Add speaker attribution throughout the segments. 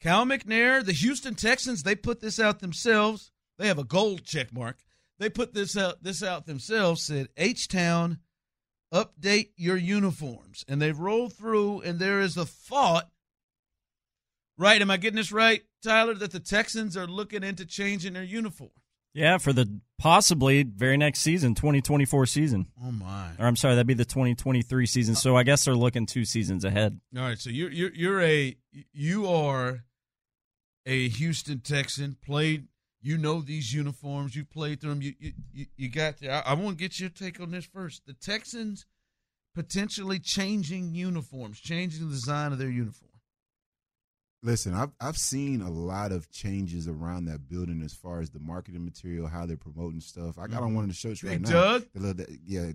Speaker 1: Cal McNair, the Houston Texans, they put this out themselves. They have a gold check mark. They put this out this out themselves, said H Town update your uniforms. And they rolled through, and there is a thought. Right? Am I getting this right, Tyler? That the Texans are looking into changing their uniform.
Speaker 2: Yeah, for the possibly very next season, 2024 season.
Speaker 1: Oh my!
Speaker 2: Or I'm sorry, that'd be the 2023 season. So I guess they're looking two seasons ahead.
Speaker 1: All right, so you're you're you're a you are a Houston Texan. Played, you know these uniforms. You played through them. You you you got. I, I want to get your take on this first. The Texans potentially changing uniforms, changing the design of their uniform.
Speaker 3: Listen, I've I've seen a lot of changes around that building as far as the marketing material, how they're promoting stuff. I got on one mm-hmm. of the shirts right
Speaker 1: Big
Speaker 3: now.
Speaker 1: Doug?
Speaker 3: The little, the, yeah,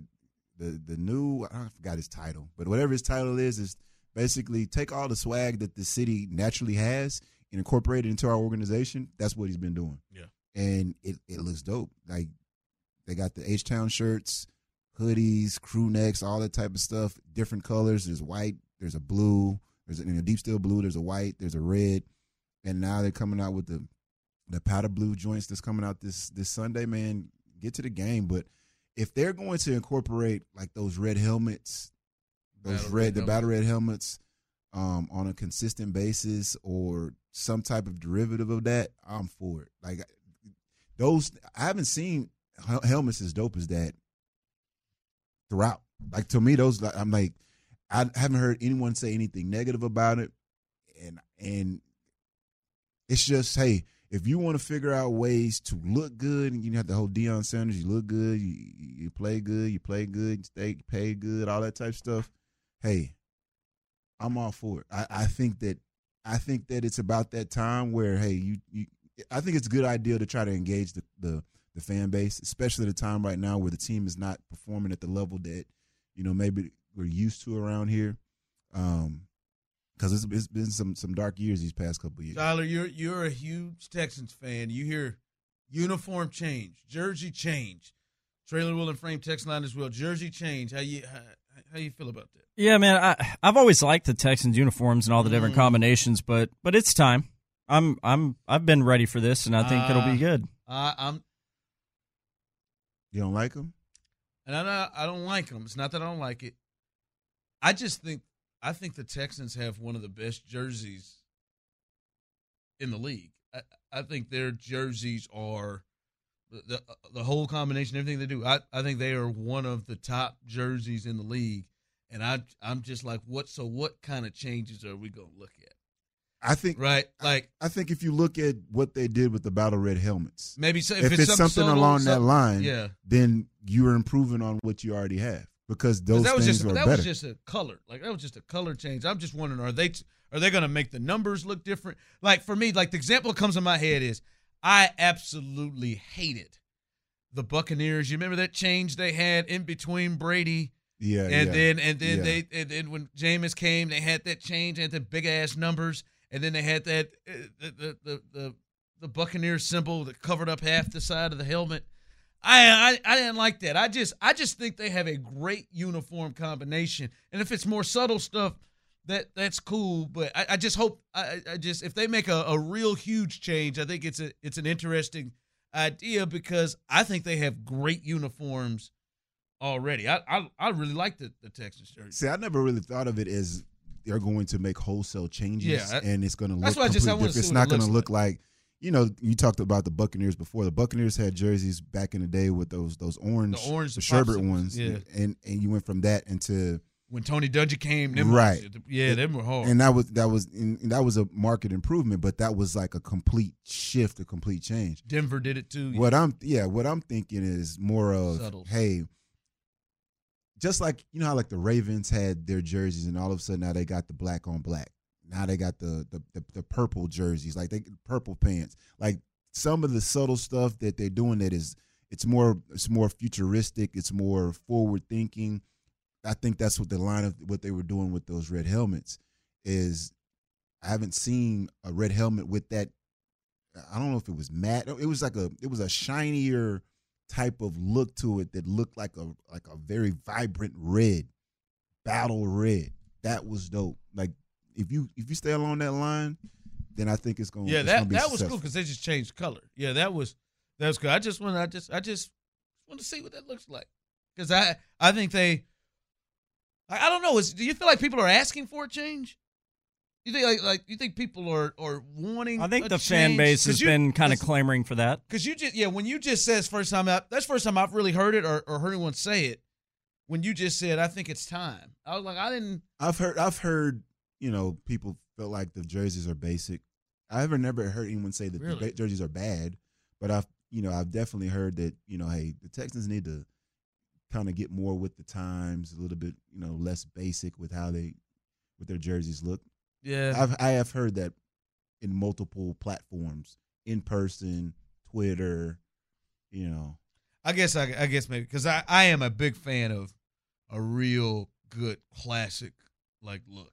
Speaker 3: the the new I forgot his title, but whatever his title is is basically take all the swag that the city naturally has and incorporate it into our organization. That's what he's been doing.
Speaker 1: Yeah.
Speaker 3: and it it looks dope. Like they got the H Town shirts, hoodies, crew necks, all that type of stuff. Different colors. There's white. There's a blue. There's a you know, deep steel blue. There's a white. There's a red. And now they're coming out with the the powder blue joints that's coming out this this Sunday. Man, get to the game. But if they're going to incorporate like those red helmets, those
Speaker 1: Battle
Speaker 3: red
Speaker 1: red
Speaker 3: the battle red helmets, um, on a consistent basis or some type of derivative of that, I'm for it. Like those, I haven't seen hel- helmets as dope as that throughout. Like to me, those I'm like, I haven't heard anyone say anything negative about it, and and it's just hey, if you want to figure out ways to look good, and you have the whole Deion Sanders, you look good, you you play good, you play good, you stay paid good, all that type of stuff. Hey, I'm all for it. I, I think that I think that it's about that time where hey, you you I think it's a good idea to try to engage the the, the fan base, especially at a time right now where the team is not performing at the level that you know maybe we're used to around here. Um, because it's, it's been some some dark years these past couple of years.
Speaker 1: Tyler, you're you're a huge Texans fan. You hear uniform change, jersey change, trailer wheel and frame text line as well. Jersey change. How you how, how you feel about that?
Speaker 2: Yeah, man, I I've always liked the Texans uniforms and all the different
Speaker 1: Mm.
Speaker 2: combinations, but but it's time. I'm I'm I've been ready for this, and I think it'll
Speaker 1: Uh,
Speaker 2: be good.
Speaker 1: I, I'm
Speaker 3: You don't like them?
Speaker 1: and I don't, I don't like them. It's not that I don't like it. I just think I think the Texans have one of the best jerseys in the league. I, I think their jerseys are the, the the whole combination, everything they do. I, I think they are one of the top jerseys in the league. And I I'm just like, what? So what kind of changes are we gonna look at?
Speaker 3: I think
Speaker 1: Right, like
Speaker 3: I think if you look at what they did with the battle red helmets,
Speaker 1: maybe so,
Speaker 3: if, it's, something
Speaker 1: subtle,
Speaker 3: along that line,
Speaker 1: yeah.
Speaker 3: then you're improving on what you already have because
Speaker 1: 'Cause
Speaker 3: those
Speaker 1: that was
Speaker 3: things
Speaker 1: just
Speaker 3: are
Speaker 1: that
Speaker 3: better.
Speaker 1: was just a color. Like that was just a color change. I'm just wondering, are they are they going to make the numbers look different? Like for me, like the example that comes in my head is I absolutely hated the Buccaneers. You remember that change they had in between Brady
Speaker 3: yeah,
Speaker 1: and
Speaker 3: yeah.
Speaker 1: then and then
Speaker 3: Yeah.
Speaker 1: they and then when Jameis came, they had that change and the big ass numbers, and then they had that uh, the, the the the the Buccaneers symbol that covered up half the side of the helmet. I, I I didn't like that. I just I just think they have a great uniform combination, and if it's more subtle stuff, that that's cool. But I, I just hope I, I just if they make a, a real huge change, I think it's a it's an interesting idea because I think they have great uniforms already. I I, I really like the, the Texas jersey.
Speaker 3: See, I never really thought of it as they're going to make wholesale changes,
Speaker 1: Yeah, that-
Speaker 3: and it's going to look
Speaker 1: that's why I just- I
Speaker 3: different. It's not going to look like. You know, you talked about the Buccaneers before. The Buccaneers had jerseys back in the day with those those orange,
Speaker 1: The orange,
Speaker 3: the sherbet ones,
Speaker 1: yeah.
Speaker 3: and and you went from that into
Speaker 1: When Tony Dungy came, them
Speaker 3: Right.
Speaker 1: ones, yeah, them were hard.
Speaker 3: and that was that was that was a market improvement, but that was like a complete shift, a complete change.
Speaker 1: Denver did it too.
Speaker 3: What I'm yeah, what I'm thinking is more of
Speaker 1: Subtle.
Speaker 3: hey, just like you know how like the Ravens had their jerseys and all of a sudden now they got the black on black. Now they got the the, the, the purple jerseys, like they purple pants. Like some of the subtle stuff that they're doing that is it's more it's more futuristic, it's more forward thinking. I think that's what the line of what they were doing with those red helmets is. I haven't seen a red helmet with that. I don't know if it was matte. It was like a it was a shinier type of look to it that looked like a like a very vibrant red, battle red. That was dope. Like if you if you stay along that line, then I think it's going.
Speaker 1: Yeah,
Speaker 3: it's
Speaker 1: that
Speaker 3: gonna be
Speaker 1: that was cool because they just changed color. Yeah, that was that was good. I just want I just I just want to see what that looks like because I I think they I, I don't know. Is do you feel like people are asking for a change? You think like like you think people are are wanting?
Speaker 2: I think
Speaker 1: a
Speaker 2: the fan base has
Speaker 1: you-
Speaker 2: been kind of clamoring for that.
Speaker 1: Because you just yeah, when you just says first time out, that's first time I've really heard it or, or heard anyone say it. When you just said, I think it's time. I was like, I didn't.
Speaker 3: I've heard I've heard you know people feel like the jerseys are basic. I've ever never heard anyone say that
Speaker 1: Really?
Speaker 3: the jerseys are bad, but I've you know I've definitely heard that you know hey the Texans need to kind of get more with the times, a little bit you know less basic with how they with their jerseys look.
Speaker 1: Yeah,
Speaker 3: I've I have heard that in multiple platforms, in person, Twitter, you know.
Speaker 1: I guess I, I guess maybe because I I am a big fan of a real good classic like look.